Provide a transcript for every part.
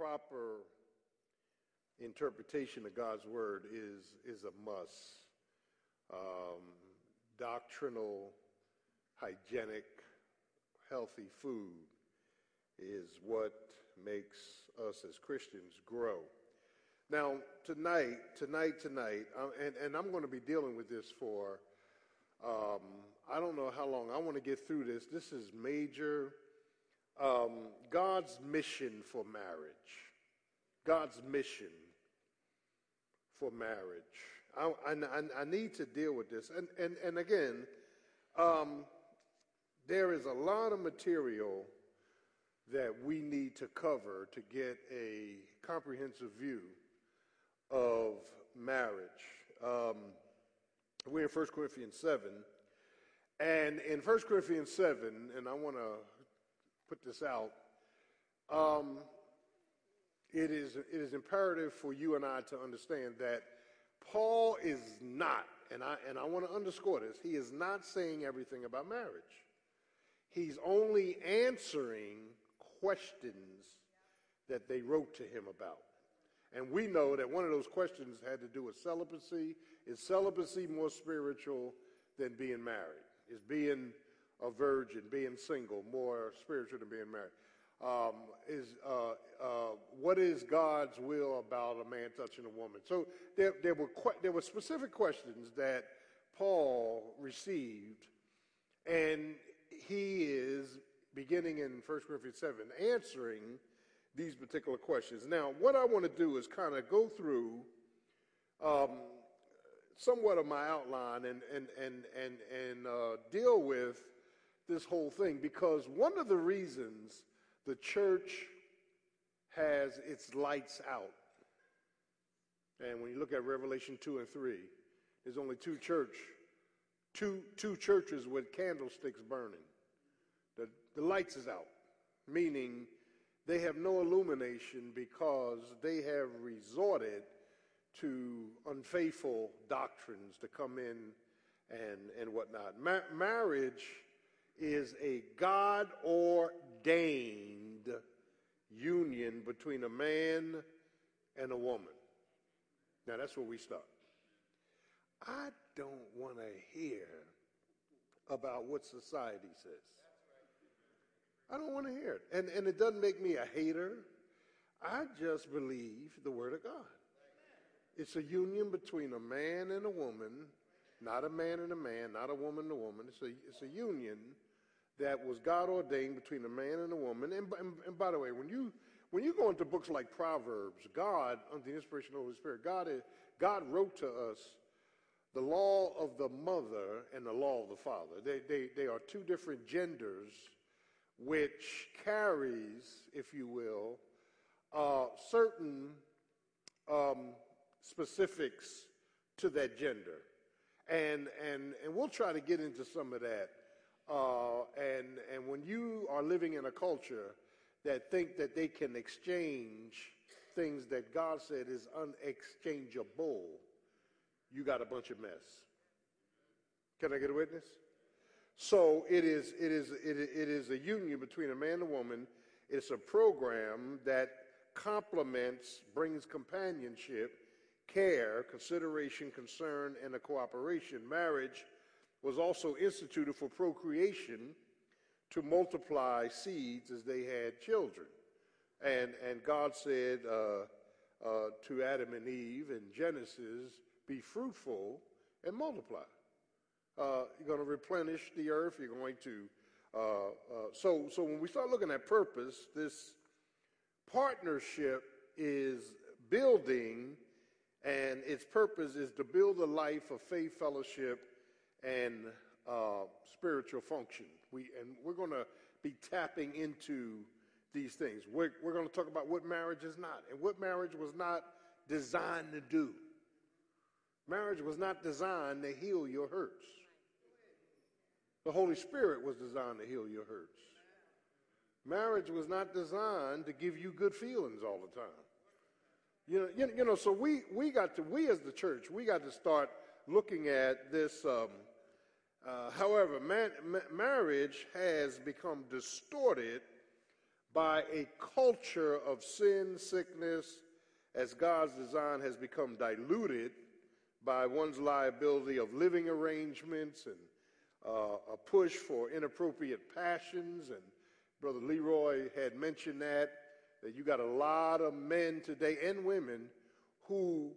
proper interpretation of God's word is, is a must. Um, doctrinal, hygienic, healthy food is what makes us as Christians grow. Now, tonight, tonight, tonight, and, and I'm going to be dealing with this for, um, I don't know how long. I want to get through this. This is major. Um, God's mission for marriage. God's mission for marriage. I, I, I, need to deal with this. And, and, and again, um, there is a lot of material that we need to cover to get a comprehensive view of marriage. Um, we're in 1 Corinthians 7. And in 1 Corinthians 7, and I want to put this out, um, it, is, it is imperative for you and I to understand that Paul is not, and I, and I want to underscore this, he is not saying everything about marriage. He's only answering questions that they wrote to him about. And we know that one of those questions had to do with celibacy. Is celibacy more spiritual than being married? Is being a virgin, being single, more spiritual than being married? Um, is uh, uh, what is God's will about a man touching a woman? So there, there were que- there were specific questions that Paul received, and he is beginning in 1 Corinthians 7 answering these particular questions. Now, what I want to do is kind of go through um, somewhat of my outline and, and, and, and, and uh, deal with this whole thing because one of the reasons the church has its lights out, and when you look at Revelation 2 and 3, there's only two church, two, two churches with candlesticks burning. The, the lights is out, meaning they have no illumination because they have resorted to unfaithful doctrines to come in and, and whatnot. Ma- marriage is a God ordained union between a man and a woman. Now that's where we start. I don't want to hear about what society says. I don't want to hear it. And, and it doesn't make me a hater. I just believe the Word of God. It's a union between a man and a woman, not a man and a man, not a woman and a woman. It's a, it's a union that was God ordained between a man and a woman. And, and, and, by the way, when you when you go into books like Proverbs, God, under the inspiration of the Holy Spirit, God is, God wrote to us the law of the mother and the law of the father. They, they, they are two different genders which carries, if you will, uh, certain um, specifics to that gender. And, and, and we'll try to get into some of that. Uh, and, and when you are living in a culture that think that they can exchange things that God said is unexchangeable, you got a bunch of mess. Can I get a witness? So it is, it is, it is a union between a man and a woman. It's a program that complements, brings companionship, care, consideration, concern, and a cooperation. Marriage was also instituted for procreation to multiply seeds as they had children. And, and God said uh, uh, to Adam and Eve in Genesis, be fruitful and multiply. Uh, you're going to replenish the earth. You're going to. Uh, uh, so, so when we start looking at purpose, this partnership is building, and its purpose is to build a life of faith, fellowship, and uh, spiritual function. We and we're going to be tapping into these things. We're, we're going to talk about what marriage is not and what marriage was not designed to do. Marriage was not designed to heal your hurts. The Holy Spirit was designed to heal your hurts. Marriage was not designed to give you good feelings all the time. You know, you, you know so we, we got to, we as the church, we got to start looking at this. Um, uh, however, man, ma- marriage has become distorted by a culture of sin, sickness, as God's design has become diluted by one's liability of living arrangements and uh, a push for inappropriate passions. And Brother Leroy had mentioned that, that you got a lot of men today and women who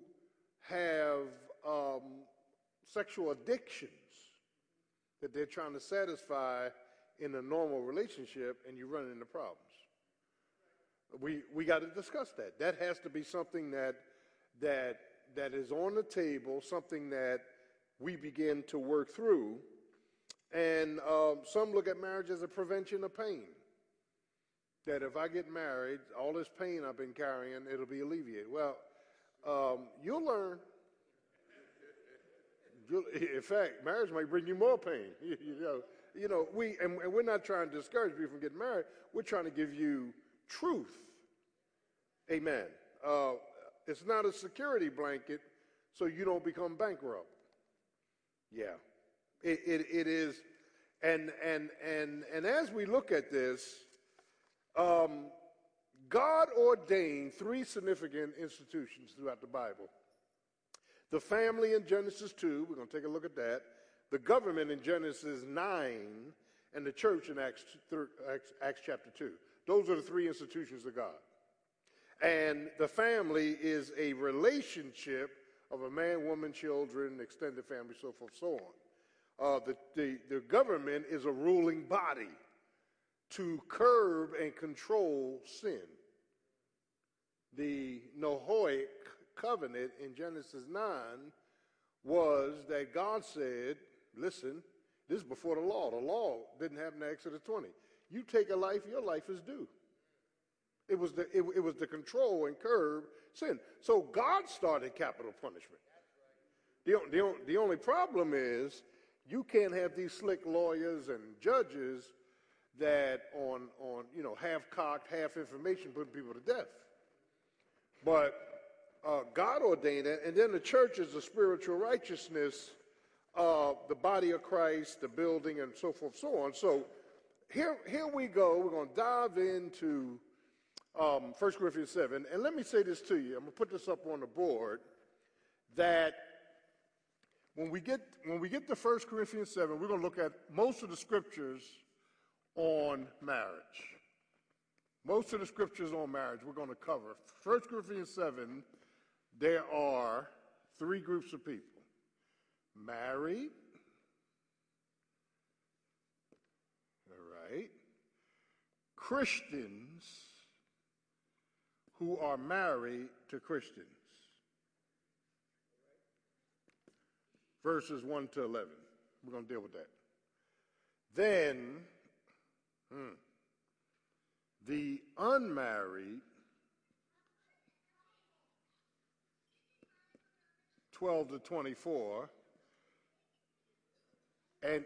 have um, sexual addictions that they're trying to satisfy in a normal relationship, and you run into problems. We, we got to discuss that. That has to be something that, that, that is on the table, something that we begin to work through. And um, some look at marriage as a prevention of pain. That if I get married, all this pain I've been carrying, it'll be alleviated. Well, um, you'll learn. In fact, marriage might bring you more pain. you, you know, you know, we and, and we're not trying to discourage people from getting married. We're trying to give you truth. Amen. Uh, it's not a security blanket so you don't become bankrupt. Yeah, it, it, it is. And, and, and, and as we look at this, um, God ordained three significant institutions throughout the Bible. The family in Genesis 2, we're going to take a look at that. The government in Genesis 9, and the church in Acts, Acts, Acts chapter 2. Those are the three institutions of God. And the family is a relationship of a man, woman, children, extended family, so forth, so on. Uh, the, the, the government is a ruling body to curb and control sin. The Noahic covenant in Genesis 9 was that God said, listen, this is before the law. The law didn't happen in Exodus 20. You take a life, your life is due. It was the, it, it was the control and curb sin. So God started capital punishment. The, the, the only problem is you can't have these slick lawyers and judges that on, on you know, half-cocked, half-information putting people to death. But uh, God ordained it, and then the church is the spiritual righteousness, the body of Christ, the building, and so forth, so on. So here, here we go. We're going to dive into um, 1 Corinthians 7. And let me say this to you. I'm going to put this up on the board that when we get, when we get to 1 Corinthians 7, we're going to look at most of the scriptures on marriage. Most of the scriptures on marriage we're going to cover. 1 Corinthians 7, there are three groups of people married, right? Christians who are married to Christians. Verses 1 to 11. We're going to deal with that. Then, hmm, the unmarried, 12 to 24, and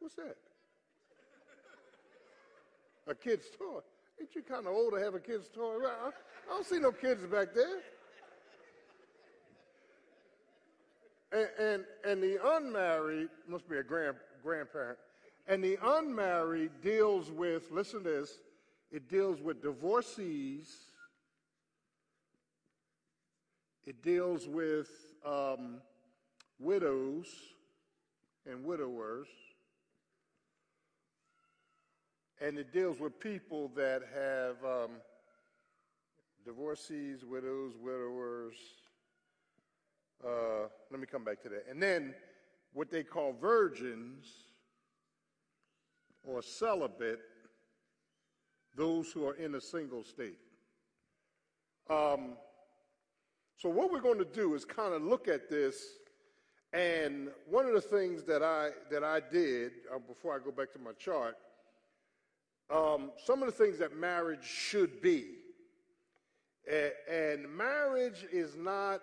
What's that? A kid's toy. Ain't you kind of old to have a kid's toy? I don't see no kids back there. And, and, and the unmarried, must be a grand, grandparent, and the unmarried deals with, listen to this, it deals with divorcees, it deals with um, widows and widowers, and it deals with people that have um, divorcees, widows, widowers. Uh, let me come back to that. And then what they call virgins or celibate, those who are in a single state. Um, so, what we're going to do is kind of look at this. And one of the things that I, that I did, uh, before I go back to my chart, um, some of the things that marriage should be. and marriage is not,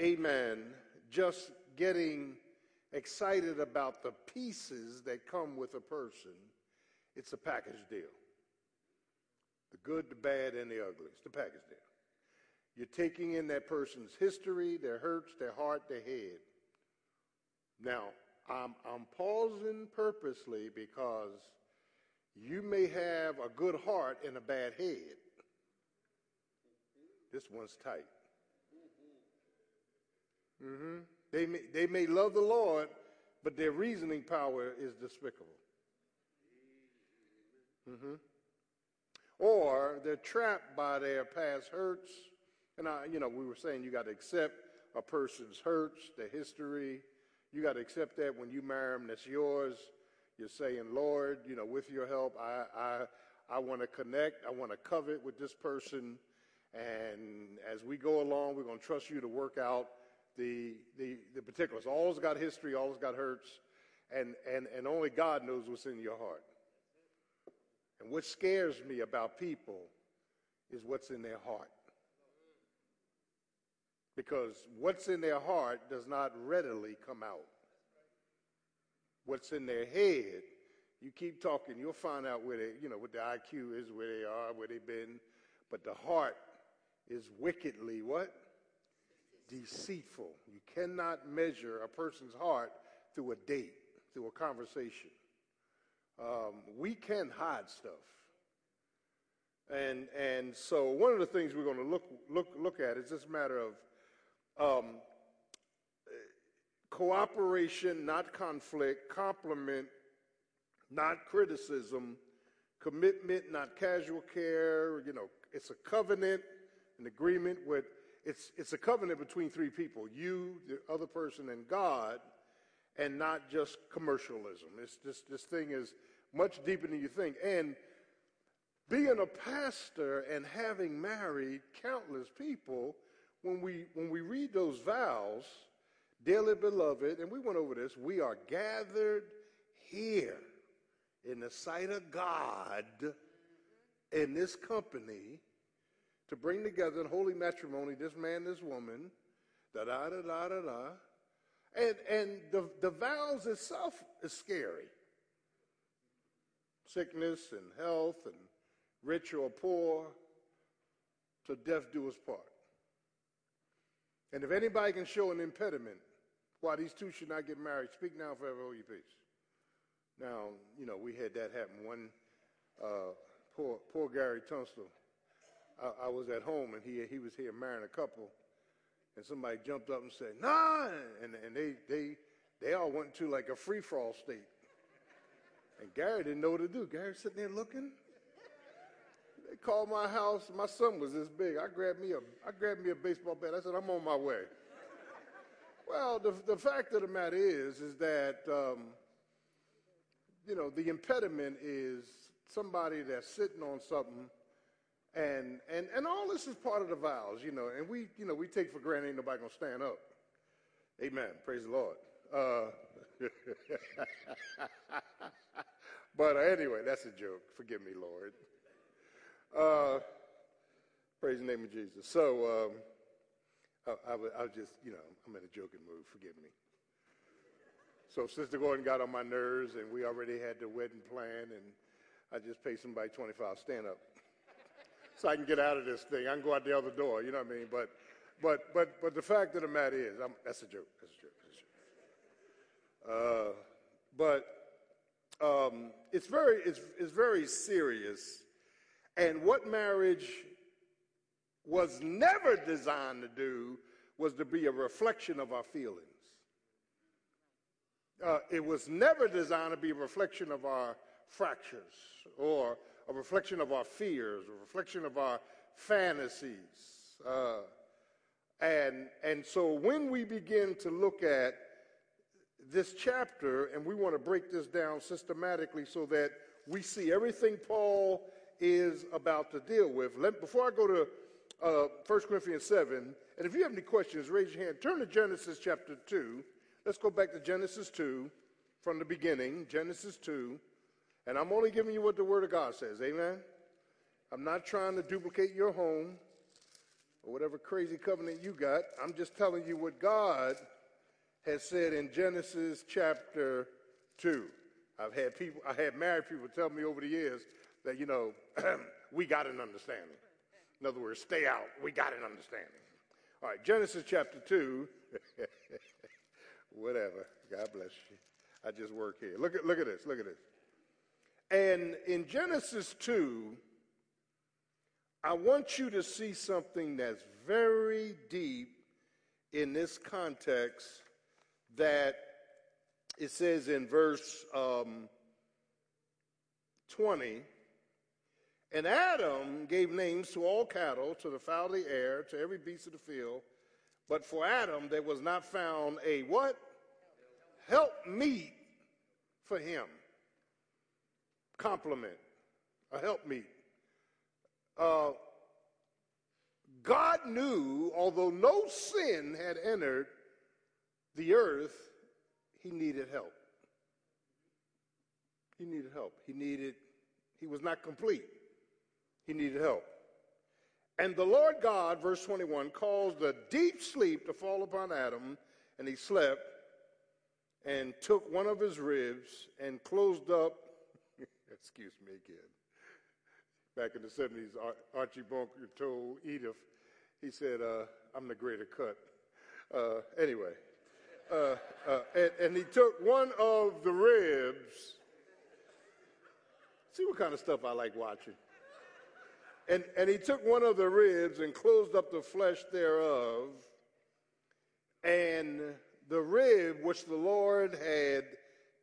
amen, just getting excited about the pieces that come with a person. It's a package deal. The good, the bad, and the ugly. It's the package deal. You're taking in that person's history, their hurts, their heart, their head. Now, I'm, I'm pausing purposely because you may have a good heart and a bad head. This one's tight. Mm-hmm. They, may, they may love the Lord, but their reasoning power is despicable. Mm-hmm. Or they're trapped by their past hurts. And I, you know, we were saying you got to accept a person's hurts, their history. You got to accept that when you marry them, that's yours. You're saying, Lord, you know, with your help, I, I, I want to connect. I want to covet with this person. And as we go along, we're going to trust you to work out the, the, the particulars. All's got history, all's got hurts, and, and, and only God knows what's in your heart. And what scares me about people is what's in their heart. Because what's in their heart does not readily come out. What's in their head, you keep talking, you'll find out where they, you know, what the IQ is, where they are, where they've been. But the heart is wickedly what? Deceitful. You cannot measure a person's heart through a date, through a conversation. Um, we can hide stuff. And, and so one of the things we're going to look, look, look at is this matter of um, cooperation, not conflict, compliment, not criticism, commitment, not casual care. You know, it's a covenant, an agreement with, it's, it's a covenant between three people you, the other person, and God, and not just commercialism. It's this, this thing is much deeper than you think. And being a pastor and having married countless people, when we, when we read those vows, dearly beloved, and we went over this, we are gathered here in the sight of God in this company to bring together in holy matrimony this man, this woman, da da da da da da. And, and the, the vows itself is scary. Sickness and health and rich or poor, to death do us part. And if anybody can show an impediment why these two should not get married, speak now, forever hold your peace. Now, you know, we had that happen. One, uh, poor, poor Gary Tunstall. I, I, was at home and he, he was here marrying a couple, and somebody jumped up and said, "Nah," and, and they, they, they all went to like a free for all state. And Gary didn't know what to do. Gary sitting there looking. They called my house. My son was this big. I grabbed me a, I grabbed me a baseball bat. I said, I'm on my way. well, the, the fact of the matter is, is that, um, you know, the impediment is somebody that's sitting on something and, and, and all this is part of the vows, you know, and we, you know, we take for granted ain't nobody gonna stand up. Amen. Praise the Lord. Uh, but anyway, that's a joke. Forgive me, Lord. Uh, praise the name of Jesus. So um, I, I, I was just, you know, I'm in a joking mood. Forgive me. So Sister Gordon got on my nerves, and we already had the wedding plan, and I just paid somebody 25. Stand up, so I can get out of this thing. I can go out the other door. You know what I mean? But, but, but, but the fact of the matter is, I'm, that's a joke. That's a joke. That's a joke. Uh, but um, it's very, it's, it's very serious and what marriage was never designed to do was to be a reflection of our feelings. Uh, it was never designed to be a reflection of our fractures or a reflection of our fears, a reflection of our fantasies. Uh, and, and so when we begin to look at this chapter, and we want to break this down systematically so that we see everything Paul is about to deal with. Let, before I go to uh, 1 Corinthians 7, and if you have any questions, raise your hand. Turn to Genesis chapter 2. Let's go back to Genesis 2 from the beginning, Genesis 2. And I'm only giving you what the Word of God says. Amen? I'm not trying to duplicate your home or whatever crazy covenant you got. I'm just telling you what God has said in Genesis chapter 2. I've had people, I had married people tell me over the years, that, you know, we got an understanding. In other words, stay out. We got an understanding. All right, Genesis chapter 2. Whatever. God bless you. I just work here. Look at, look at this, look at this. And in Genesis 2, I want you to see something that's very deep in this context that it says in verse um, 20 and Adam gave names to all cattle, to the fowl of the air, to every beast of the field. But for Adam there was not found a what? Help meet for him. Complement, a help meet. Uh, God knew, although no sin had entered the earth, he needed help. He needed help. He needed, he was not complete. He needed help. And the Lord God, verse 21, caused a deep sleep to fall upon Adam, and he slept and took one of his ribs and closed up, excuse me again. Back in the 70s, Archie Bunker told Edith, he said, uh, I'm the greater cut. Uh, anyway, uh, uh, and, and he took one of the ribs. See what kind of stuff I like watching. And, and he took one of the ribs and closed up the flesh thereof. And the rib which the Lord had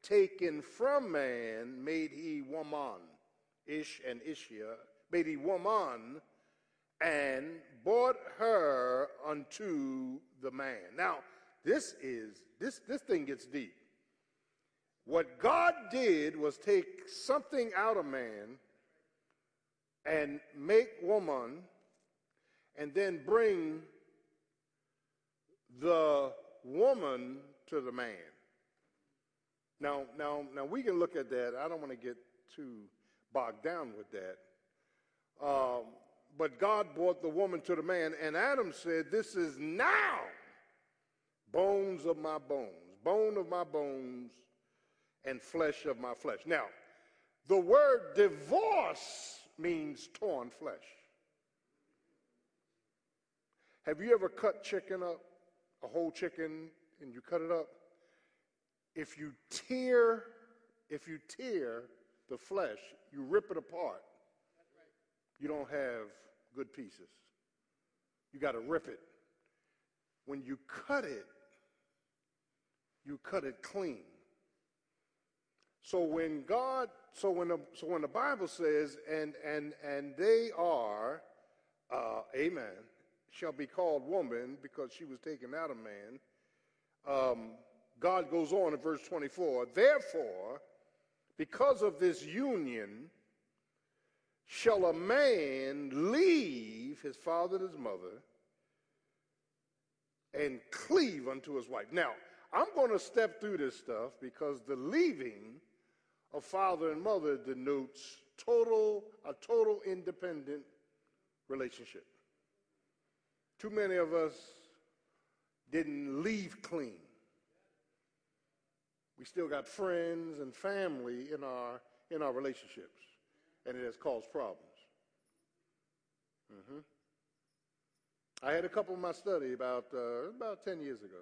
taken from man made he woman, Ish and Ishia, made he woman, and brought her unto the man. Now, this is, this, this thing gets deep. What God did was take something out of man and make woman and then bring the woman to the man. Now, now, now we can look at that. I don't want to get too bogged down with that. Um, but God brought the woman to the man, and Adam said, This is now bones of my bones, bone of my bones, and flesh of my flesh. Now, the word divorce means torn flesh. Have you ever cut chicken up, a whole chicken, and you cut it up? If you tear, if you tear the flesh, you rip it apart, you don't have good pieces. You got to rip it. When you cut it, you cut it clean. So when God, so when the, so when the Bible says, and and and they are, uh, amen, shall be called woman because she was taken out of man. Um, God goes on in verse 24. Therefore, because of this union, shall a man leave his father and his mother and cleave unto his wife. Now, I'm going to step through this stuff because the leaving of father and mother denotes total a total independent relationship. Too many of us didn't leave clean. We still got friends and family in our in our relationships, and it has caused problems. Mm-hmm. I had a couple in my study about uh, about ten years ago.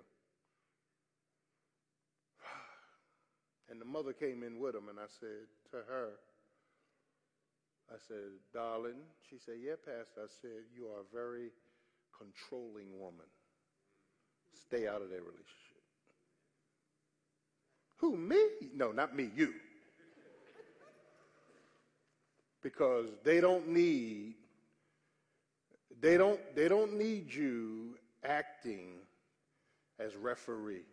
And the mother came in with him, and I said to her, I said, darling, she said, yeah, Pastor. I said, you are a very controlling woman. Stay out of their relationship. Who, me? No, not me, you. because they don't need they don't they don't need you acting as referee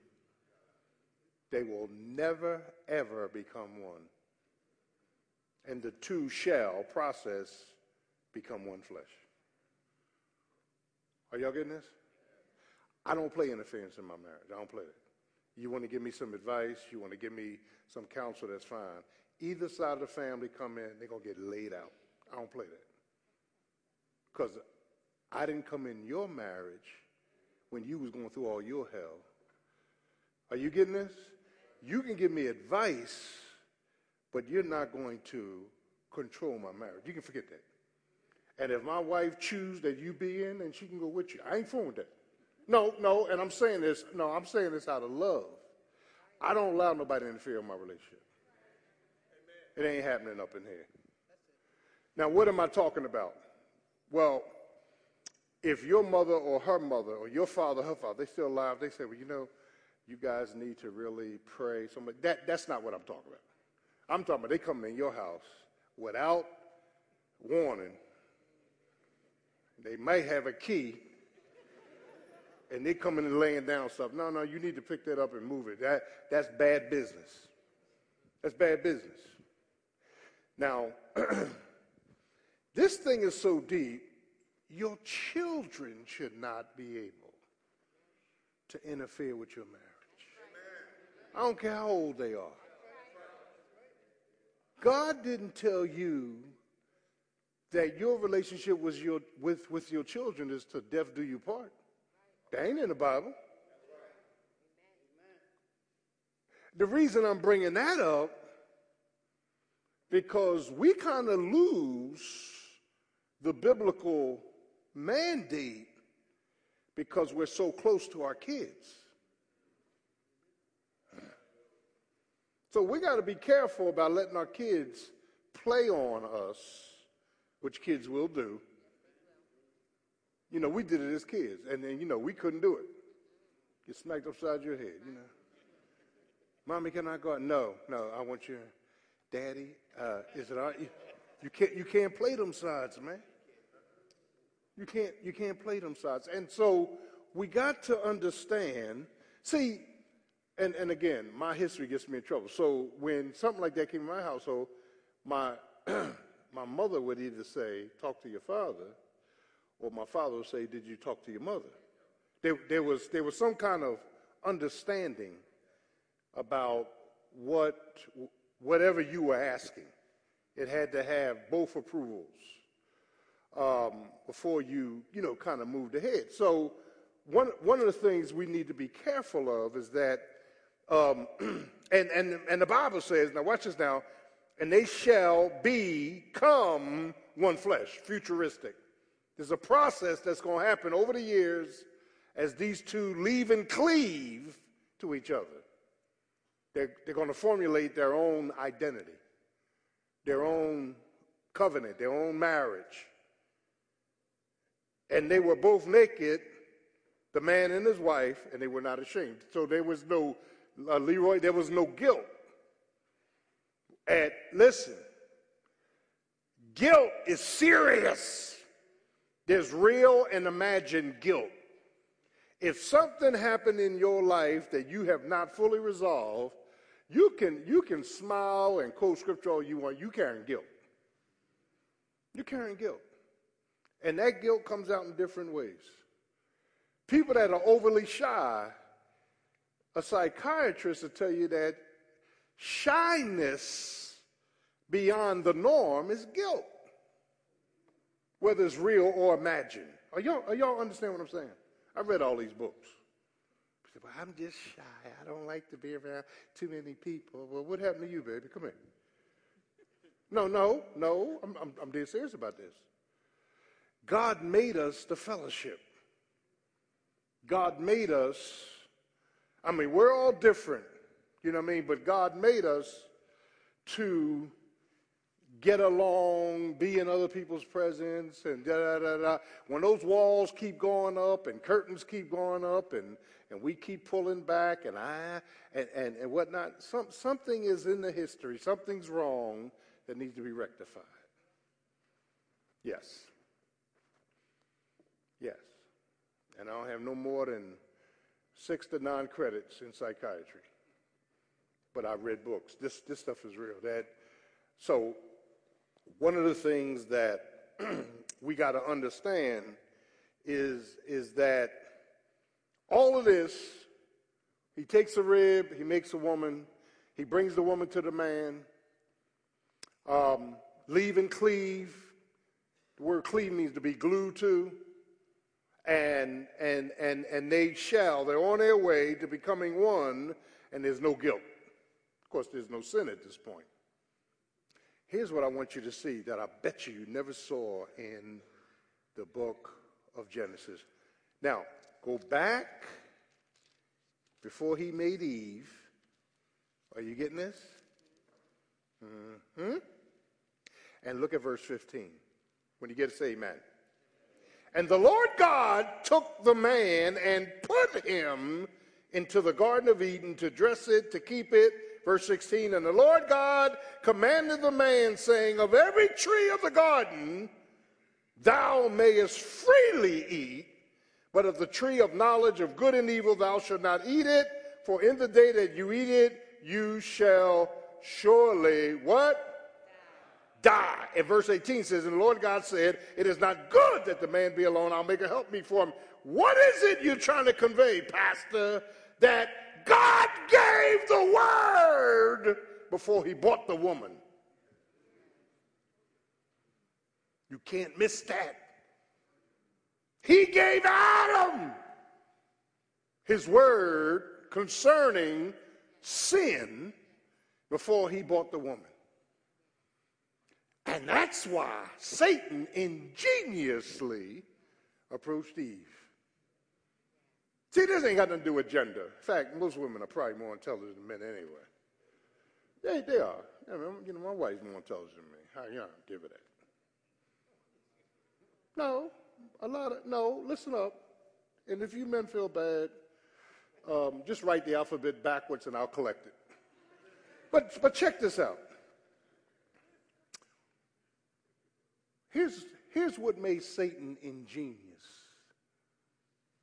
they will never, ever become one. And the two shall process become one flesh. Are y'all getting this? I don't play interference in my marriage. I don't play it. You want to give me some advice, you want to give me some counsel, that's fine. Either side of the family come in, they're going to get laid out. I don't play that. Because I didn't come in your marriage when you was going through all your hell. Are you getting this? You can give me advice, but you're not going to control my marriage. You can forget that. And if my wife chooses that you be in, then she can go with you. I ain't fooling with that. No, no, and I'm saying this, no, I'm saying this out of love. I don't allow nobody to interfere in my relationship. It ain't happening up in here. Now, what am I talking about? Well, if your mother or her mother or your father, her father, they still alive, they say, well, you know, you guys need to really pray. So like, that, that's not what I'm talking about. I'm talking about they come in your house without warning. They might have a key, and they come in and laying down stuff. No, no, you need to pick that up and move it. That, that's bad business. That's bad business. Now, this thing is so deep, your children should not be able to interfere with your marriage. I don't care how old they are. God didn't tell you that your relationship with your, with, with your children is to death do you part. That ain't in the Bible. The reason I'm bringing that up, because we kind of lose the biblical mandate because we're so close to our kids. So we got to be careful about letting our kids play on us, which kids will do. You know, we did it as kids, and then, you know, we couldn't do it. Get smacked upside your head, you know. Mommy, can I go out? No, no, I want your daddy. Uh, is it all right? You, you, can't, you can't play them sides, man. You can't, you can't play them sides. And so we got to understand. See, and, and again, my history gets me in trouble. So when something like that came in my household, my, my mother would either say, talk to your father, or my father would say, did you talk to your mother? There, there, was, there was some kind of understanding about what, whatever you were asking. It had to have both approvals um, before you, you know, kind of moved ahead. So one, one of the things we need to be careful of is that um, and, and, and the Bible says, now watch this now, and they shall become one flesh, futuristic. There's a process that's going to happen over the years as these two leave and cleave to each other. They're, they're going to formulate their own identity, their own covenant, their own marriage. And they were both naked, the man and his wife, and they were not ashamed. So there was no uh, Leroy, there was no guilt. And listen, guilt is serious. There's real and imagined guilt. If something happened in your life that you have not fully resolved, you can, you can smile and quote scripture all you want. You carrying guilt. You're carrying guilt. And that guilt comes out in different ways. People that are overly shy a psychiatrist will tell you that shyness beyond the norm is guilt, whether it's real or imagined. Are y'all, are y'all understand what I'm saying? I read all these books. But I'm just shy. I don't like to be around too many people. Well, what happened to you, baby? Come here. No, no, no. I'm, I'm, I'm dead serious about this. God made us the fellowship. God made us I mean, we're all different, you know what I mean? But God made us to get along, be in other people's presence, and da da da da. When those walls keep going up and curtains keep going up and, and we keep pulling back and I and, and, and whatnot, some, something is in the history, something's wrong that needs to be rectified. Yes. Yes. And I don't have no more than six to nine credits in psychiatry. But I read books. This, this stuff is real. That, so one of the things that we got to understand is, is that all of this, he takes a rib, he makes a woman, he brings the woman to the man. Um, leave and cleave. The word cleave means to be glued to and, and, and, and they shall, they're on their way to becoming one, and there's no guilt. Of course, there's no sin at this point. Here's what I want you to see that I bet you you never saw in the book of Genesis. Now, go back before he made Eve, Are you getting this? hmm And look at verse 15. When you get to say amen. And the Lord God took the man and put him into the Garden of Eden to dress it, to keep it. Verse 16, and the Lord God commanded the man, saying, Of every tree of the garden thou mayest freely eat, but of the tree of knowledge of good and evil thou shalt not eat it, for in the day that you eat it, you shall surely what? Die. And verse 18 says, And the Lord God said, It is not good that the man be alone. I'll make a help meet for him. What is it you're trying to convey, Pastor? That God gave the word before he bought the woman. You can't miss that. He gave Adam his word concerning sin before he bought the woman. And that's why Satan ingeniously approached Eve. See, this ain't got nothing to do with gender. In fact, most women are probably more intelligent than men anyway. They, they are. I mean, you know, my wife's more intelligent than me. How you give it that. No, a lot of, no, listen up. And if you men feel bad, um, just write the alphabet backwards and I'll collect it. But, but check this out. Here's, here's what made Satan ingenious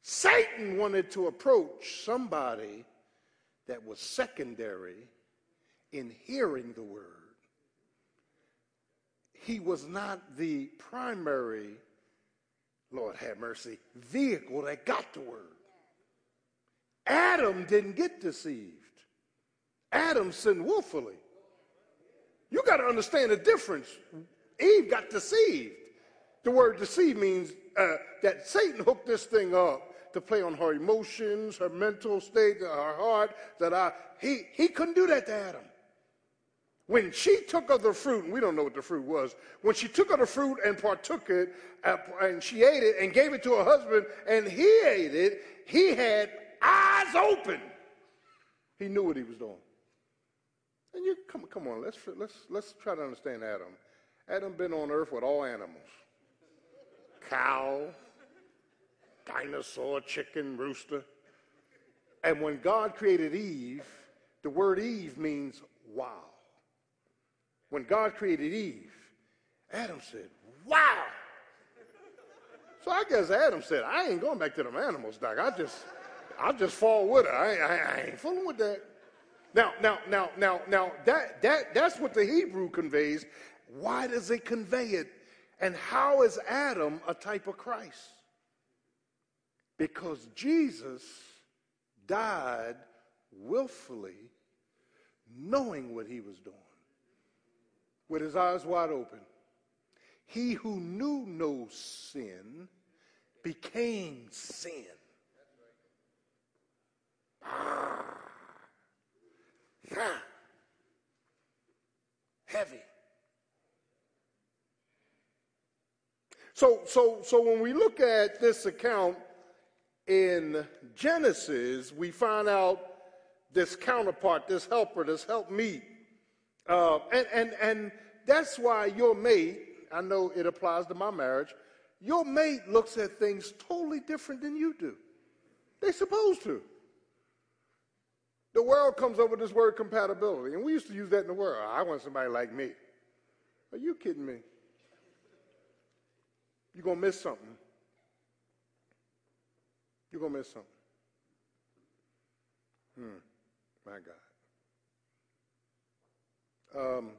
Satan wanted to approach somebody that was secondary in hearing the word. He was not the primary, Lord have mercy, vehicle that got the word. Adam didn't get deceived. Adam sinned willfully. You got to understand the difference. Eve got deceived. The word deceive means uh, that Satan hooked this thing up to play on her emotions, her mental state, her heart. That I he he couldn't do that to Adam. When she took of the fruit, and we don't know what the fruit was, when she took of the fruit and partook it, uh, and she ate it and gave it to her husband, and he ate it, he had eyes open. He knew what he was doing. And you come, come on, let's let's let's try to understand Adam. Adam been on earth with all animals. Cow, dinosaur, chicken, rooster. And when God created Eve, the word Eve means wow. When God created Eve, Adam said, wow. So I guess Adam said, I ain't going back to them animals, Doc. I just, I'll just fall with her. I, I, I ain't fooling with that. Now, now, now, now, now, that, that, that's what the Hebrew conveys. Why does it convey it? And how is Adam a type of Christ? Because Jesus died willfully, knowing what he was doing, with his eyes wide open. He who knew no sin became sin. Ah. Heavy. So, so, so when we look at this account in Genesis, we find out this counterpart, this helper, this helpmeet. Uh, and, and, and that's why your mate, I know it applies to my marriage, your mate looks at things totally different than you do. They're supposed to. The world comes up with this word compatibility, and we used to use that in the world. I want somebody like me. Are you kidding me? You're going to miss something. You're going to miss something. Hmm, my God. Um,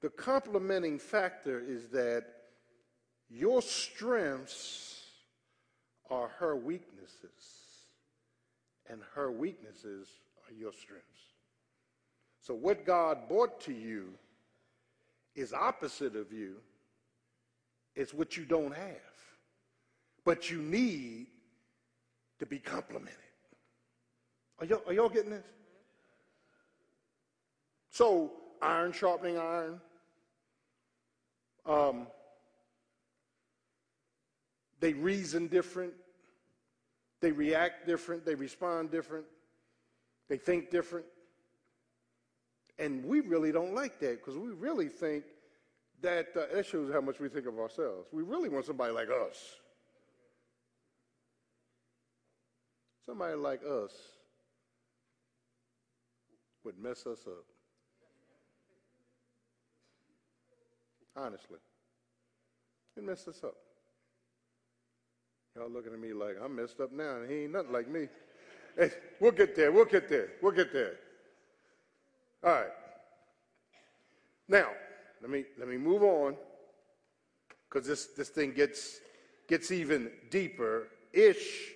the complementing factor is that your strengths are her weaknesses and her weaknesses are your strengths. So, what God brought to you is opposite of you, it's what you don't have. But you need to be complimented. Are y'all, are y'all getting this? So, iron sharpening iron. Um, they reason different. They react different, they respond different. They think different. And we really don't like that because we really think that uh, shows how much we think of ourselves. We really want somebody like us. Somebody like us would mess us up. Honestly. It messed us up. Y'all looking at me like I'm messed up now, and he ain't nothing like me. Hey, we'll get there. We'll get there. We'll get there. All right. Now, let me let me move on because this this thing gets gets even deeper. Ish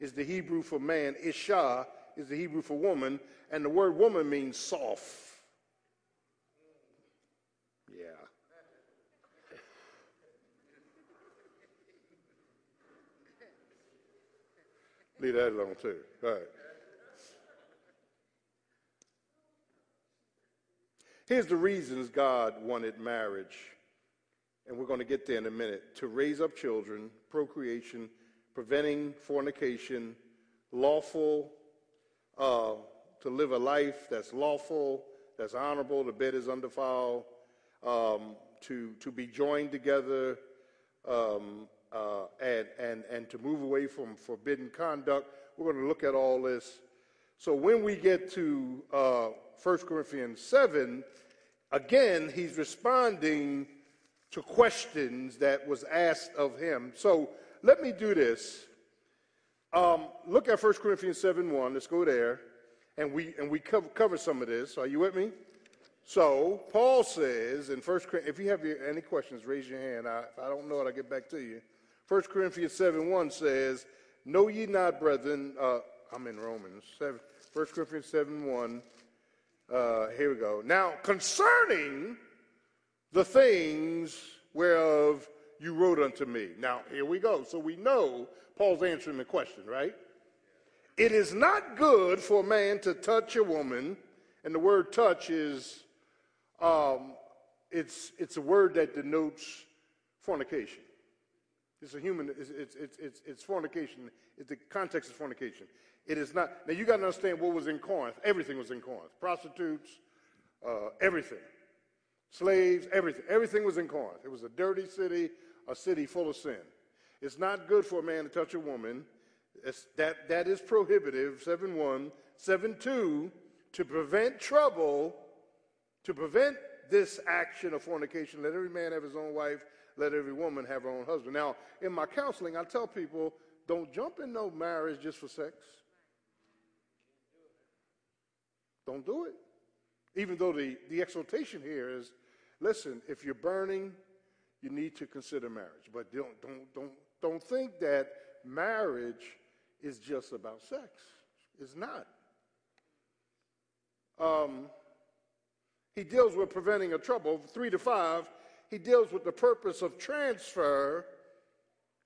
is the Hebrew for man. Isha is the Hebrew for woman, and the word woman means soft. Yeah. Leave that alone too. All right. Here's the reasons God wanted marriage, and we're going to get there in a minute to raise up children, procreation, preventing fornication, lawful, uh, to live a life that's lawful, that's honorable, the bed is undefiled, um, to, to be joined together, um, uh, and, and, and to move away from forbidden conduct. We're going to look at all this. So when we get to uh, 1 Corinthians 7, again, he's responding to questions that was asked of him. So let me do this. Um, look at 1 Corinthians 7 1. Let's go there. And we, and we cover, cover some of this. Are you with me? So, Paul says in 1 Corinthians, if you have any questions, raise your hand. I, if I don't know it, I'll get back to you. 1 Corinthians 7 1 says, Know ye not, brethren, uh, I'm in Romans, 7, 1 Corinthians 7 1. Uh, here we go. Now, concerning the things whereof you wrote unto me. Now, here we go. So we know Paul's answering the question, right? It is not good for a man to touch a woman, and the word touch is, um, it's, it's a word that denotes fornication. It's a human, it's, it's, it's, it's fornication. It's the context of fornication. It is not. Now you got to understand what was in Corinth. Everything was in Corinth. Prostitutes, uh, everything. Slaves, everything. Everything was in Corinth. It was a dirty city, a city full of sin. It's not good for a man to touch a woman. It's, that, that is prohibitive, 7 1. 7 2, to prevent trouble, to prevent this action of fornication, let every man have his own wife, let every woman have her own husband. Now, in my counseling, I tell people don't jump in no marriage just for sex. Don't do it. Even though the, the exhortation here is listen, if you're burning, you need to consider marriage. But don't, don't, don't, don't think that marriage is just about sex. It's not. Um, he deals with preventing a trouble. Three to five, he deals with the purpose of transfer.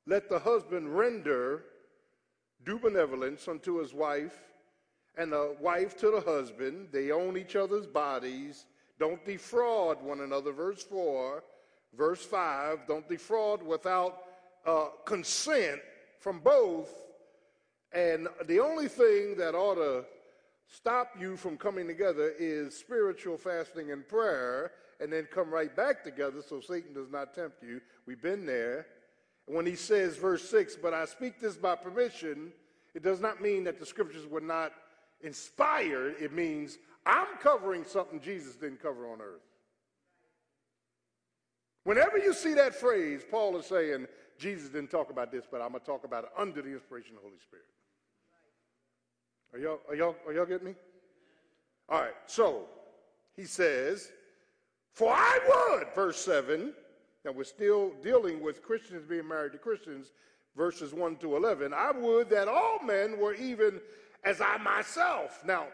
Let the husband render due benevolence unto his wife and the wife to the husband. They own each other's bodies. Don't defraud one another. Verse 4. Verse 5. Don't defraud without uh, consent from both. And the only thing that ought to stop you from coming together is spiritual fasting and prayer, and then come right back together so Satan does not tempt you. We've been there. When he says, verse 6, but I speak this by permission, it does not mean that the scriptures were not Inspired, it means I'm covering something Jesus didn't cover on earth. Whenever you see that phrase, Paul is saying, Jesus didn't talk about this, but I'm going to talk about it under the inspiration of the Holy Spirit. Are y'all, are y'all, are y'all getting me? All right, so he says, For I would, verse 7, now we're still dealing with Christians being married to Christians, verses 1 to 11. I would that all men were even as I myself. Now,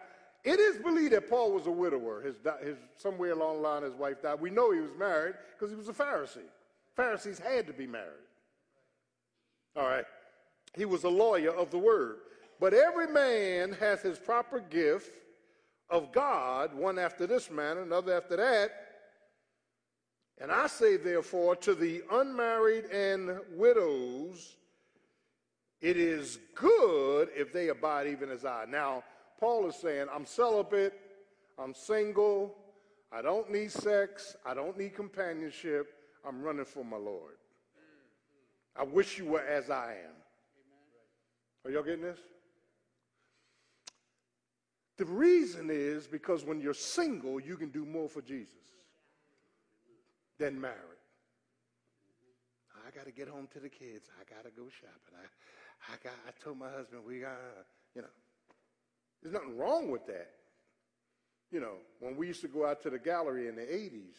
it is believed that Paul was a widower. His, his, somewhere along the line, his wife died. We know he was married because he was a Pharisee. Pharisees had to be married. All right. He was a lawyer of the word. But every man hath his proper gift of God, one after this manner, another after that. And I say, therefore, to the unmarried and widows, it is good if they abide even as I. Now, Paul is saying, I'm celibate, I'm single, I don't need sex, I don't need companionship, I'm running for my Lord. I wish you were as I am. Are y'all getting this? The reason is because when you're single, you can do more for Jesus than married. I got to get home to the kids. I got to go shopping. I, I, got, I told my husband, we got, you know, there's nothing wrong with that. You know, when we used to go out to the gallery in the 80s,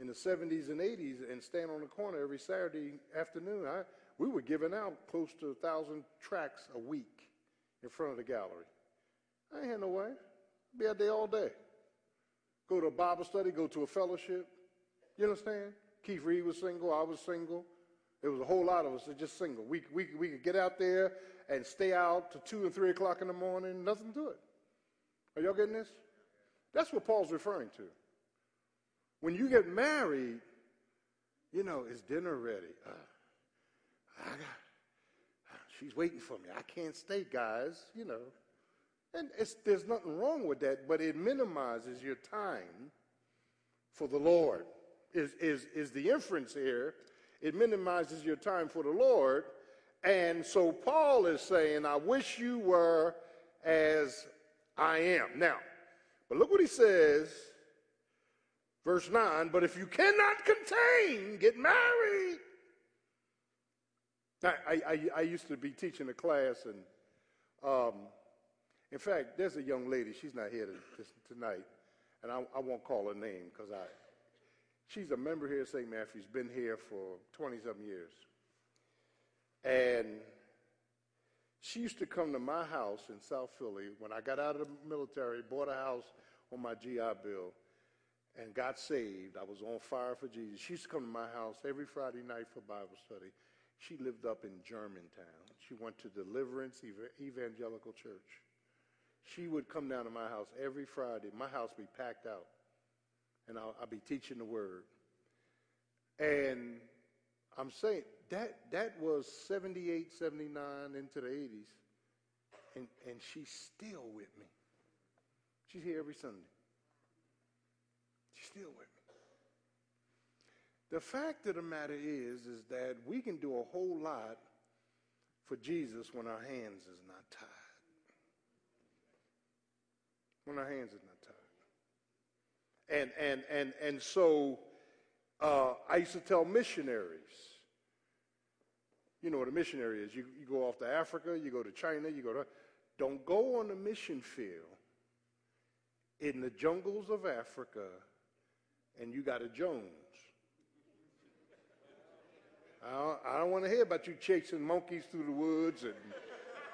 in the 70s and 80s, and stand on the corner every Saturday afternoon, I, we were giving out close to a thousand tracts a week in front of the gallery. I ain't had no way. Be out there all day. Go to a Bible study, go to a fellowship. You understand? Keith Reed was single, I was single. There was a whole lot of us that just single. We, we, we could get out there and stay out to 2 and 3 o'clock in the morning, nothing to it. Are y'all getting this? That's what Paul's referring to. When you get married, you know, is dinner ready? Uh, I got, she's waiting for me. I can't stay, guys, you know. And there's nothing wrong with that, but it minimizes your time for the Lord, is, is, is the inference here. It minimizes your time for the Lord. And so Paul is saying, I wish you were as I am. Now, but look what he says, verse 9, but if you cannot contain, get married. I, I, I used to be teaching a class, and um, in fact, there's a young lady, she's not here to, tonight, and I, I, won't call her name because I, she's a member here at St. Matthew's, been here for 20 something years. And she used to come to my house in South Philly when I got out of the military, bought a house on my GI Bill, and got saved. I was on fire for Jesus. She used to come to my house every Friday night for Bible study. She lived up in Germantown. She went to Deliverance Evangelical Church she would come down to my house every Friday. My house would be packed out, and I'll, I'll be teaching the word. And I'm saying that that was 78, 79 into the 80s, and, and she's still with me. She's here every Sunday. She's still with me. The fact of the matter is, is that we can do a whole lot for Jesus when our hands is not tied when our hands are not. And, and, and, and so uh, I used to tell missionaries, you know what a missionary is. You, you go off to Africa, you go to China, you go to, don't go on a mission field in the jungles of Africa and you got a Jones. I don't, I don't want to hear about you chasing monkeys through the woods and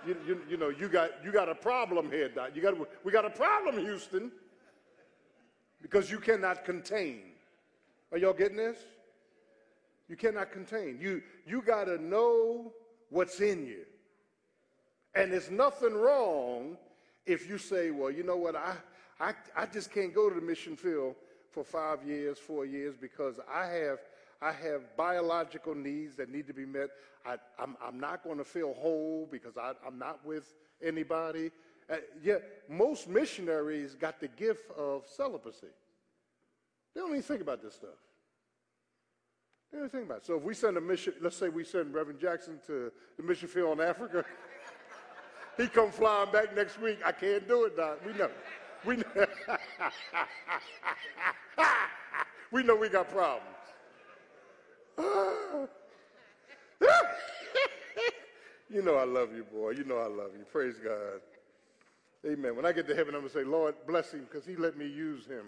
you, you, you know, you got, you got a problem here, Doc. You got, we got a problem, Houston, because you cannot contain. Are y'all getting this? You cannot contain. You, you got to know what's in you. And there's nothing wrong if you say, well, you know what, I, I, I just can't go to the mission field for five years, four years, because I have – I have biological needs that need to be met. I, am not going to feel whole because I, am not with anybody. Uh, yet most missionaries got the gift of celibacy. They don't even think about this stuff. They don't even think about it. So if we send a mission, let's say we send Reverend Jackson to the mission field in Africa, he come flying back next week. I can't do it, Doc. We know. We know. we know we got problems. you know I love you, boy. You know I love you. Praise God. Amen. When I get to heaven, I'm going to say, Lord, bless him because he let me use him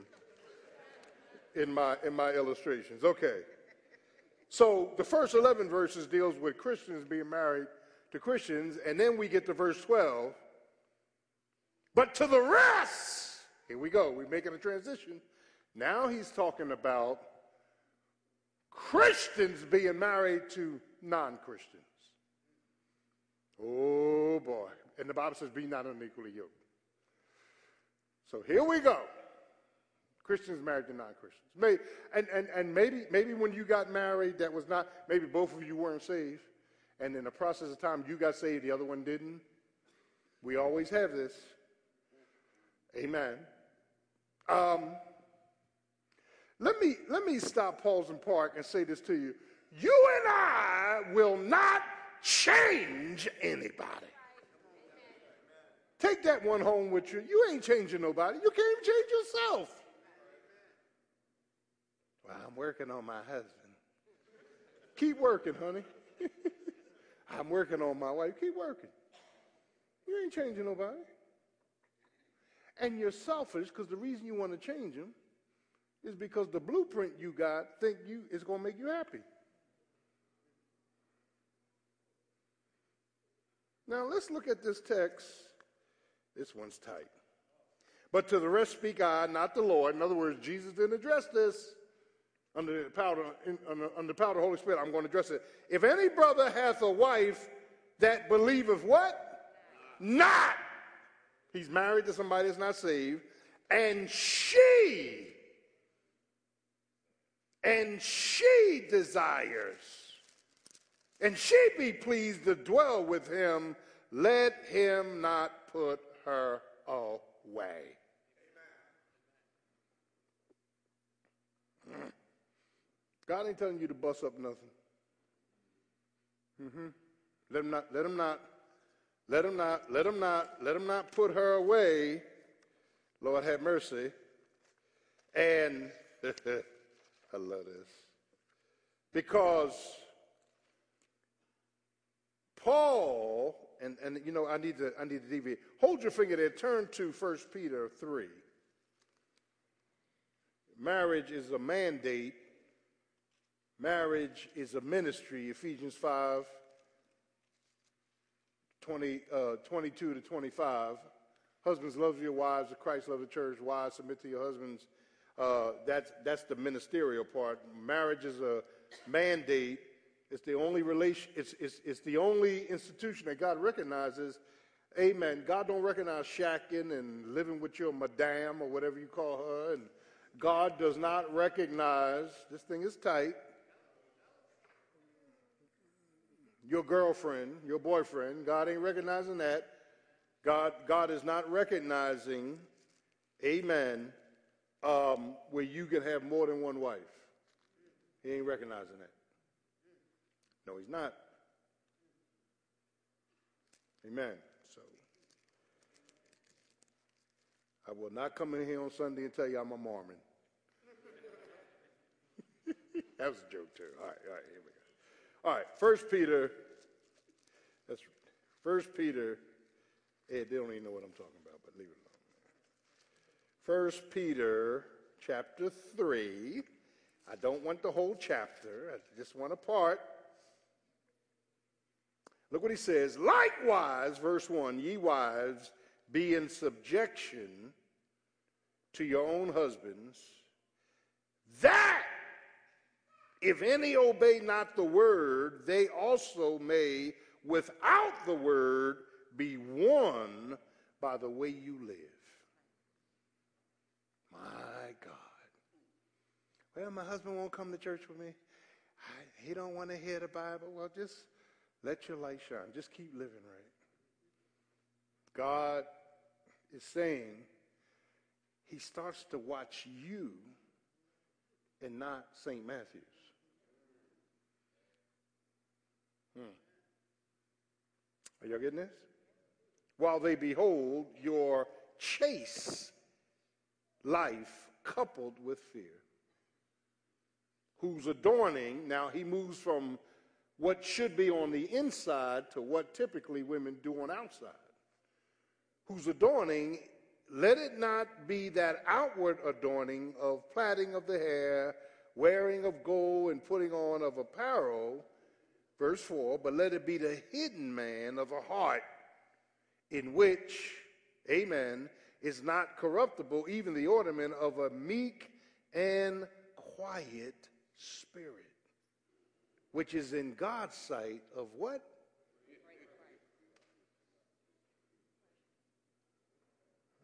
in my, in my illustrations. Okay. So the first 11 verses deals with Christians being married to Christians, and then we get to verse 12. But to the rest, here we go. We're making a transition. Now he's talking about Christians being married to non Christians. Oh boy. And the Bible says, be not unequally yoked. So here we go. Christians married to non-Christians. Maybe, and, and, and maybe, maybe when you got married, that was not, maybe both of you weren't saved. And in the process of time, you got saved, the other one didn't. We always have this. Amen. Um, let me let me stop, pause, and park and say this to you. You and I will not change anybody. Take that one home with you. You ain't changing nobody. You can't even change yourself. Well, I'm working on my husband. Keep working, honey. I'm working on my wife. Keep working. You ain't changing nobody. And you're selfish because the reason you want to change them is because the blueprint you got think you is going to make you happy. Now let's look at this text. This one's tight. But to the rest speak I, not the Lord. In other words, Jesus didn't address this under the power, in, under, the power of the Holy Spirit. I'm going to address it. If any brother hath a wife that believeth what? Not. He's married to somebody that's not saved. And she, and she desires and she be pleased to dwell with him, let him not put her away. Amen. God ain't telling you to bust up nothing. Mm-hmm. Let him not, let him not, let him not, let him not, let him not put her away. Lord have mercy. And I love this. Because Paul, and you know, I need to I need to deviate. Hold your finger there. Turn to 1 Peter 3. Marriage is a mandate. Marriage is a ministry. Ephesians 5, 20, uh, 22 to 25. Husbands, love your wives as Christ loved the church. Wives, submit to your husbands. Uh, that's, that's the ministerial part. Marriage is a mandate. It's the only relation, it's, it's, it's the only institution that God recognizes. Amen. God don't recognize shacking and living with your madame or whatever you call her. And God does not recognize, this thing is tight, your girlfriend, your boyfriend. God ain't recognizing that. God, God is not recognizing, amen, um, where you can have more than one wife. He ain't recognizing that. No, he's not. Amen. So, I will not come in here on Sunday and tell you I'm a Mormon. that was a joke, too. All right, all right, here we go. All right, First Peter. That's First Peter. Hey, they don't even know what I'm talking about, but leave it alone. First Peter chapter 3. I don't want the whole chapter. I just want a part. Look what he says. Likewise, verse 1 Ye wives, be in subjection to your own husbands, that if any obey not the word, they also may, without the word, be won by the way you live. My God. Well, my husband won't come to church with me. he don't want to hear the Bible. Well, just let your light shine. Just keep living right. God is saying he starts to watch you and not St. Matthew's. Hmm. Are y'all getting this? While they behold your chaste life coupled with fear, whose adorning, now he moves from what should be on the inside to what typically women do on outside. Whose adorning, let it not be that outward adorning of plaiting of the hair, wearing of gold, and putting on of apparel, verse 4, but let it be the hidden man of a heart in which, amen, is not corruptible, even the ornament of a meek and quiet spirit which is in God's sight of what?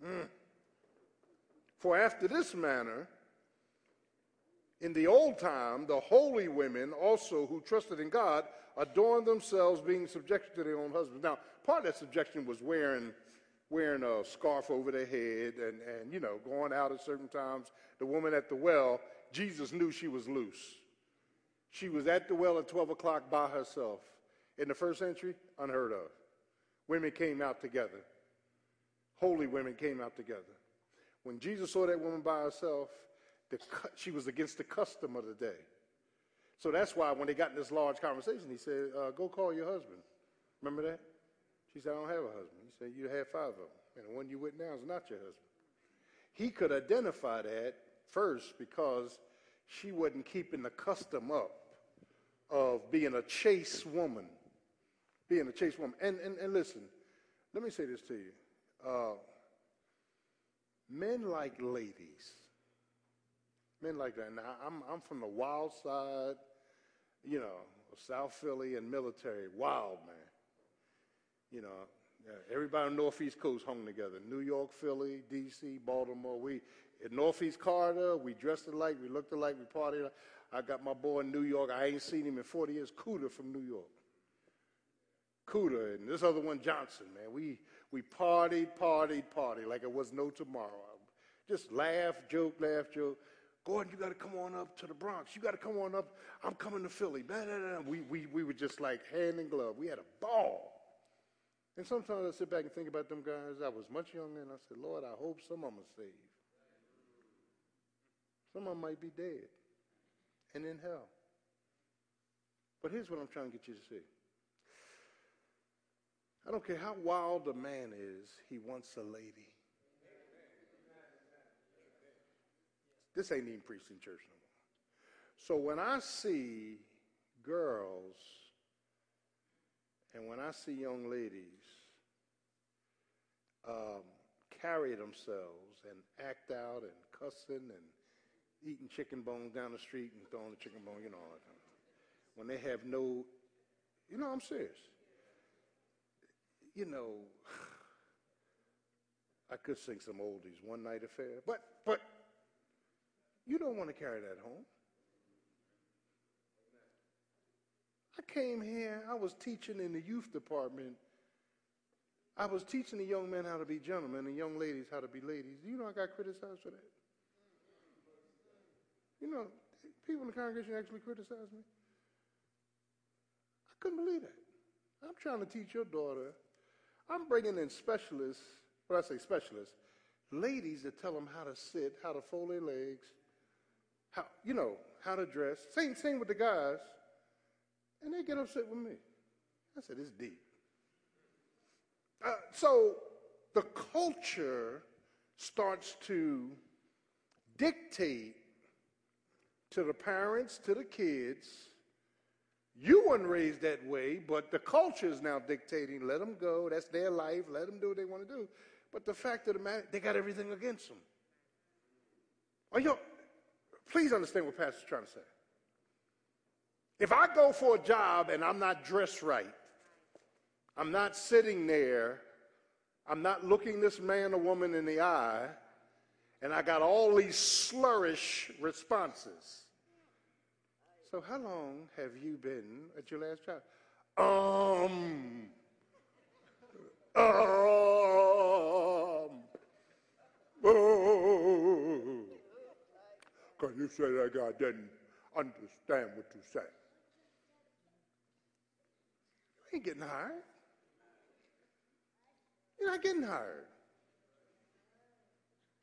Mm. For after this manner, in the old time, the holy women also who trusted in God adorned themselves, being subjected to their own husbands. Now, part of that subjection was wearing wearing a scarf over their head and, and, you know, going out at certain times. The woman at the well, Jesus knew she was loose. She was at the well at 12 o'clock by herself. In the first century, unheard of. Women came out together. Holy women came out together. When Jesus saw that woman by herself, the, she was against the custom of the day. So that's why when they got in this large conversation, he said, uh, Go call your husband. Remember that? She said, I don't have a husband. He said, You have five of them. And the one you with now is not your husband. He could identify that first because she wasn't keeping the custom up of being a chaste woman. Being a chaste woman. And, and, and listen, let me say this to you. Uh, men like ladies. Men like that. Now, I'm, I'm from the wild side, you know, South Philly and military. Wild, man. You know, everybody on the Northeast Coast hung together. New York, Philly, D.C., Baltimore. We, at Northeast Corridor, we dressed alike, we looked alike, we partied. I got my boy in New York. I ain't seen him in 40 years. Cooter from New York. Cooter and this other one, Johnson, man. We, we partied, partied, partied like it was no tomorrow. Just laugh, joke, laugh, joke. Gordon, you got to come on up to the Bronx. You got to come on up. I'm coming to Philly. We, we, we were just like hand in glove. We had a ball. And sometimes I sit back and think about them guys. I was much younger, and I said, Lord, I hope some of them are saved. Some of them might be dead and in hell. But here's what I'm trying to get you to see. I don't care how wild a man is, he wants a lady. This ain't even preaching church no more. So when I see girls and when I see young ladies um, carry themselves and act out and cussing and eating chicken bones down the street and throwing the chicken bone, you know, when they have no, you know, I'm serious. You know, I could sing some oldies, one night affair, but but you don't want to carry that home. I came here, I was teaching in the youth department. I was teaching the young men how to be gentlemen and young ladies how to be ladies. You know I got criticized for that. You know, people in the congregation actually criticized me. I couldn't believe that. I'm trying to teach your daughter. I'm bringing in specialists, when I say specialists, ladies that tell them how to sit, how to fold their legs, how, you know, how to dress. Same thing with the guys. And they get upset with me. I said, it's deep. Uh, so the culture starts to dictate to the parents, to the kids. You weren't raised that way, but the culture is now dictating. Let them go. That's their life. Let them do what they want to do. But the fact of the matter, they got everything against them. Are you? Please understand what Pastor's trying to say. If I go for a job and I'm not dressed right, I'm not sitting there, I'm not looking this man or woman in the eye, and I got all these slurish responses. So, how long have you been at your last job? Um, um, oh. Because you say that guy didn't understand what you said. You ain't getting hired. You're not getting hired.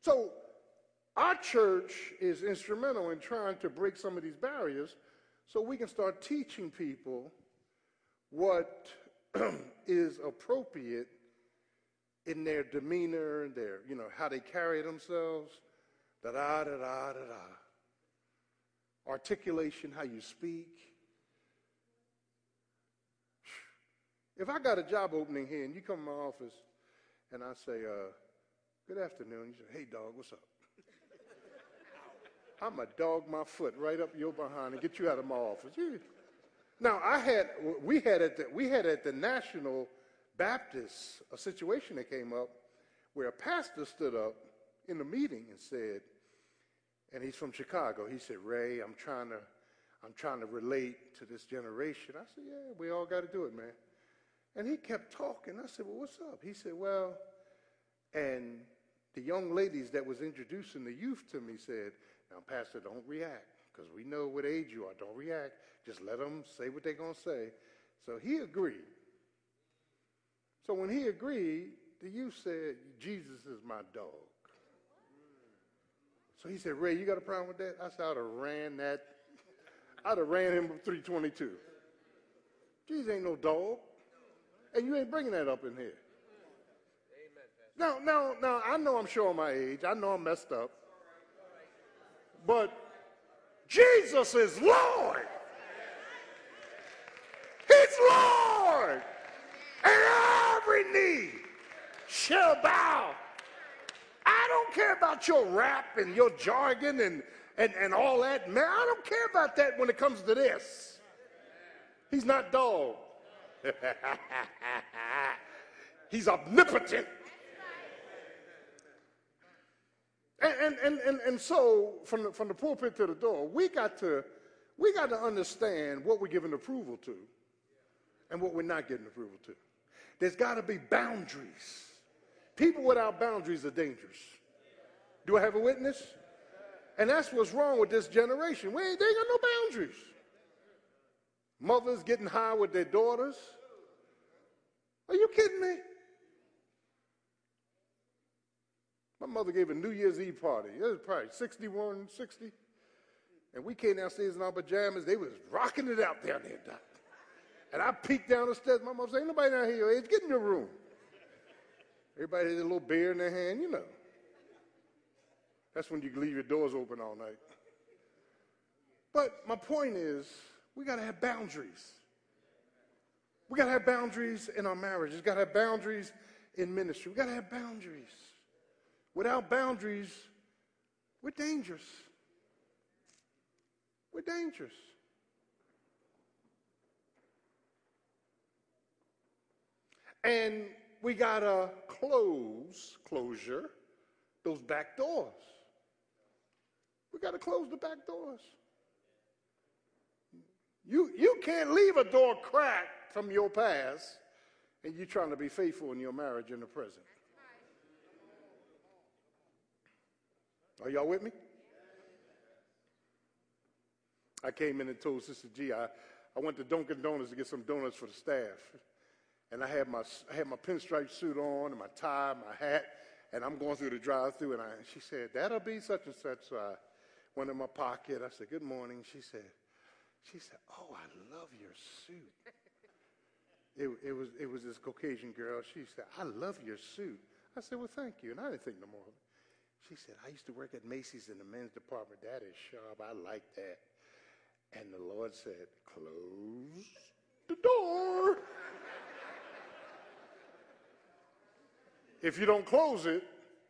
So, our church is instrumental in trying to break some of these barriers so we can start teaching people what is appropriate in their demeanor, their, you know, how they carry themselves, da da da da da da. Articulation, how you speak. If I got a job opening here and you come to my office and I say, uh, good afternoon, you say, hey dog, what's up? I'm going to dog my foot right up your behind and get you out of my office. Now, I had, we had at the, we had at the National Baptist a situation that came up where a pastor stood up in a meeting and said, and he's from Chicago. He said, Ray, I'm trying to, I'm trying to relate to this generation. I said, yeah, we all got to do it, man. And he kept talking. I said, well, what's up? He said, well, And the young ladies that was introducing the youth to me said, now, Pastor, don't react because we know what age you are. Don't react. Just let them say what they're going to say. So he agreed. So when he agreed, the youth said, Jesus is my dog. So he said, Ray, you got a problem with that? I said, I'd have ran that. I'd have ran him 322. Jesus ain't no dog. And you ain't bringing that up in here. Now, now, now, I know I'm showing my age. I know I'm messed up. But Jesus is Lord. He's Lord. And every knee shall bow. I don't care about your rap and your jargon and, and, and all that. Man, I don't care about that when it comes to this. He's not dull. He's omnipotent. And, and, and, and so, from the, from the pulpit to the door, we got, to, we got to understand what we're giving approval to and what we're not giving approval to. There's got to be boundaries. People without boundaries are dangerous. Do I have a witness? And that's what's wrong with this generation. We ain't, they ain't got no boundaries. Mothers getting high with their daughters. Are you kidding me? My mother gave a New Year's Eve party. It was probably 61, 60. And we came downstairs in our pajamas. They was rocking it out down there, Doc. And I peeked down the steps. My mother said, ain't nobody down here your age. Get in your room. Everybody had a little beer in their hand, you know. That's when you leave your doors open all night. But my point is, we got to have boundaries. We got to have boundaries in our marriage. We got to have boundaries in ministry. We got to have boundaries. Without boundaries, we're dangerous. We're dangerous. And we got to close, closure, those back doors. We got to close the back doors. You, you can't leave a door cracked from your past and you're trying to be faithful in your marriage in the present. Are y'all with me? I came in and told Sister G, I, I went to Dunkin' Donuts to get some donuts for the staff. And I had my, I had my pinstripe suit on and my tie, my hat, and I'm going through the drive through and I, she said, that'll be such and such. So I went in my pocket. I said, good morning. She said, she said, oh, I love your suit. It, it, was, it was this Caucasian girl. She said, I love your suit. I said, well, thank you. And I didn't think no more of it. She said, I used to work at Macy's in the men's department. That is sharp. I like that. And the Lord said, Close the door. if you don't close it,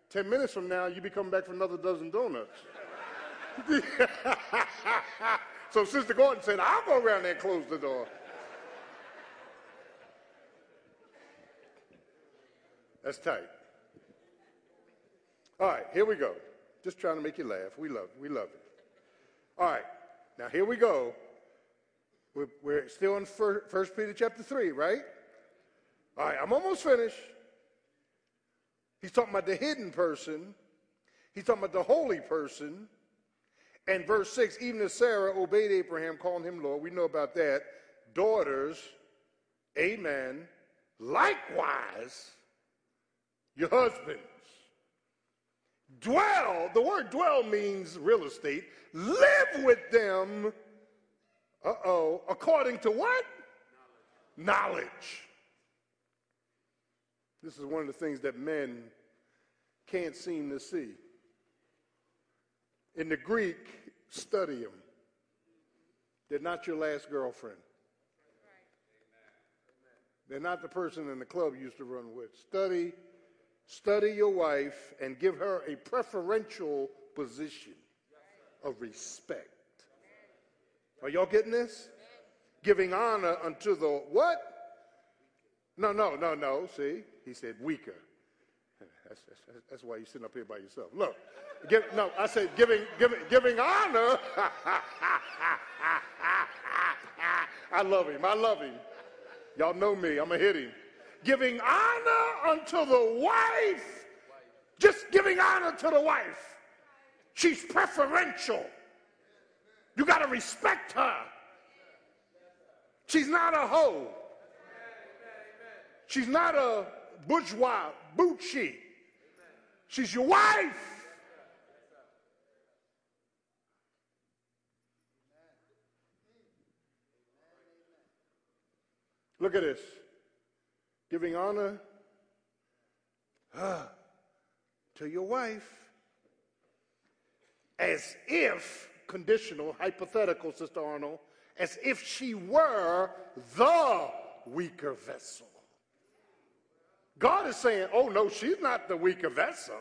10 minutes from now, you be coming back for another dozen donuts. so Sister Gordon said, I'll go around there and close the door. That's tight. All right, here we go. Just trying to make you laugh. We love it. We love it. All right, now here we go. We're, we're still in First Peter chapter 3, right? All right, I'm almost finished. He's talking about the hidden person. He's talking about the holy person. And verse 6, even as Sarah obeyed Abraham, calling him Lord, we know about that. Daughters, amen. Likewise, your husband dwell, the word dwell means real estate, live with them, uh oh, according to what? Knowledge. Knowledge. This is one of the things that men can't seem to see. In the Greek, study them. They're not your last girlfriend. They're not the person in the club you used to run with. Study study your wife and give her a preferential position of respect. Are y'all getting this? Giving honor unto the what? No, no, no, no. See, he said weaker. That's, that's, that's why you're sitting up here by yourself. Look, give, no, I said giving, giving, giving honor. I love him. I love him. Y'all know me. I'm going to hit him giving honor unto the wife just giving honor to the wife. She's preferential. You got to respect her. She's not a hoe. She's not a bourgeois, bougie. She's your wife. Look at this. Giving honor uh, to your wife as if, conditional, hypothetical, Sister Arnold, as if she were the weaker vessel. God is saying, oh no, she's not the weaker vessel.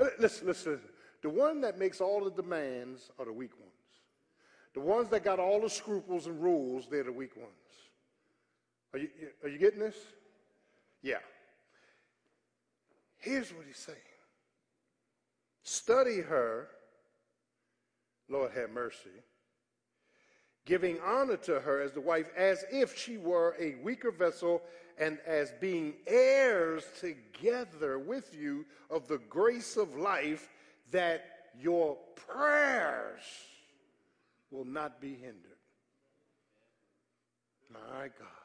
Right. Listen, listen. The one that makes all the demands are the weak ones. The ones that got all the scruples and rules, they're the weak ones. Are you, are you getting this? Yeah. Here's what he's saying study her, Lord have mercy, giving honor to her as the wife as if she were a weaker vessel and as being heirs together with you of the grace of life, that your prayers will not be hindered. My God.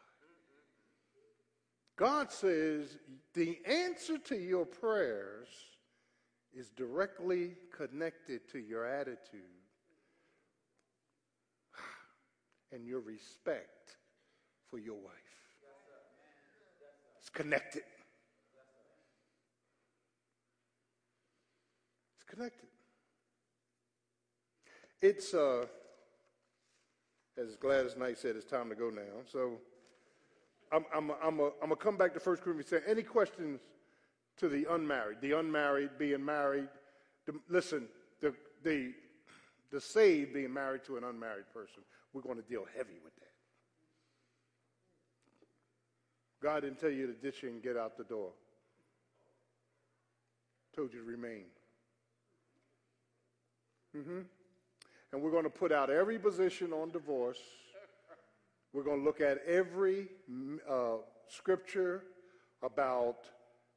God says the answer to your prayers is directly connected to your attitude and your respect for your wife. It's connected. It's connected. It's, uh, as Gladys Knight said, it's time to go now. So, I'm, I'm, I'm, going to come back to 1 Corinthians. Say, any questions to the unmarried? The unmarried being married. The, listen, the, the, the saved being married to an unmarried person. We're going to deal heavy with that. God didn't tell you to ditch and get out the door. Told you to remain. Mm-hmm. And we're going to put out every position on divorce we're going to look at every uh, scripture about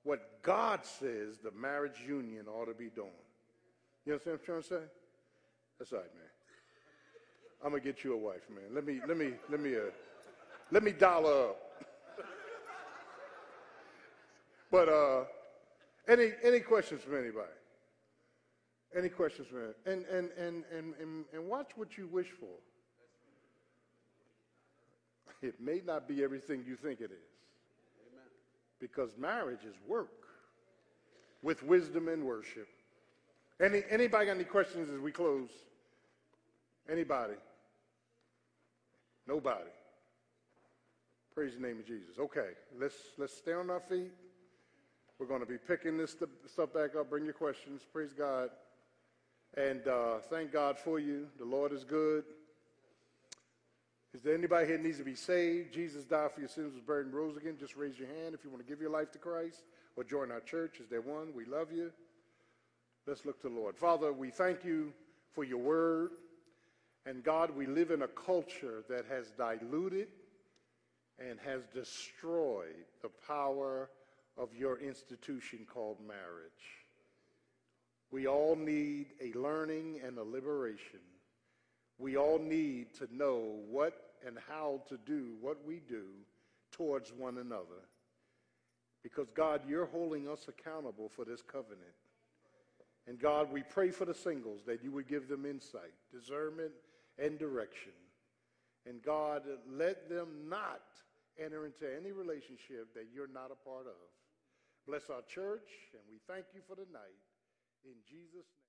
what God says the marriage union ought to be doing. You understand what I'm trying to say? That's right, man. I'm gonna get you a wife, man. Let me, let me, let me, uh, let me dollar up. but uh, any any questions from anybody? Any questions anybody? And and and and and, and watch what you wish for it may not be everything you think it is. Amen. Because marriage is work with wisdom and worship. Any, anybody got any questions as we close? Anybody? Nobody. Praise the name of Jesus. Okay, let's let's stay on our feet. We're going to be picking this stuff back up. Bring your questions. Praise God. And uh, thank God for you. The Lord is good. Is there anybody here needs to be saved? Jesus died for your sins, was buried, and rose again. Just raise your hand if you want to give your life to Christ or join our church. Is there one? We love you. Let's look to the Lord. Father, we thank you for your word. And God, we live in a culture that has diluted and has destroyed the power of your institution called marriage. We all need a learning and a liberation. We all need to know what and how to do what we do towards one another. Because, God, you're holding us accountable for this covenant. And, God, we pray for the singles that you would give them insight, discernment, and direction. And, God, let them not enter into any relationship that you're not a part of. Bless our church, and we thank you for the night. In Jesus' name.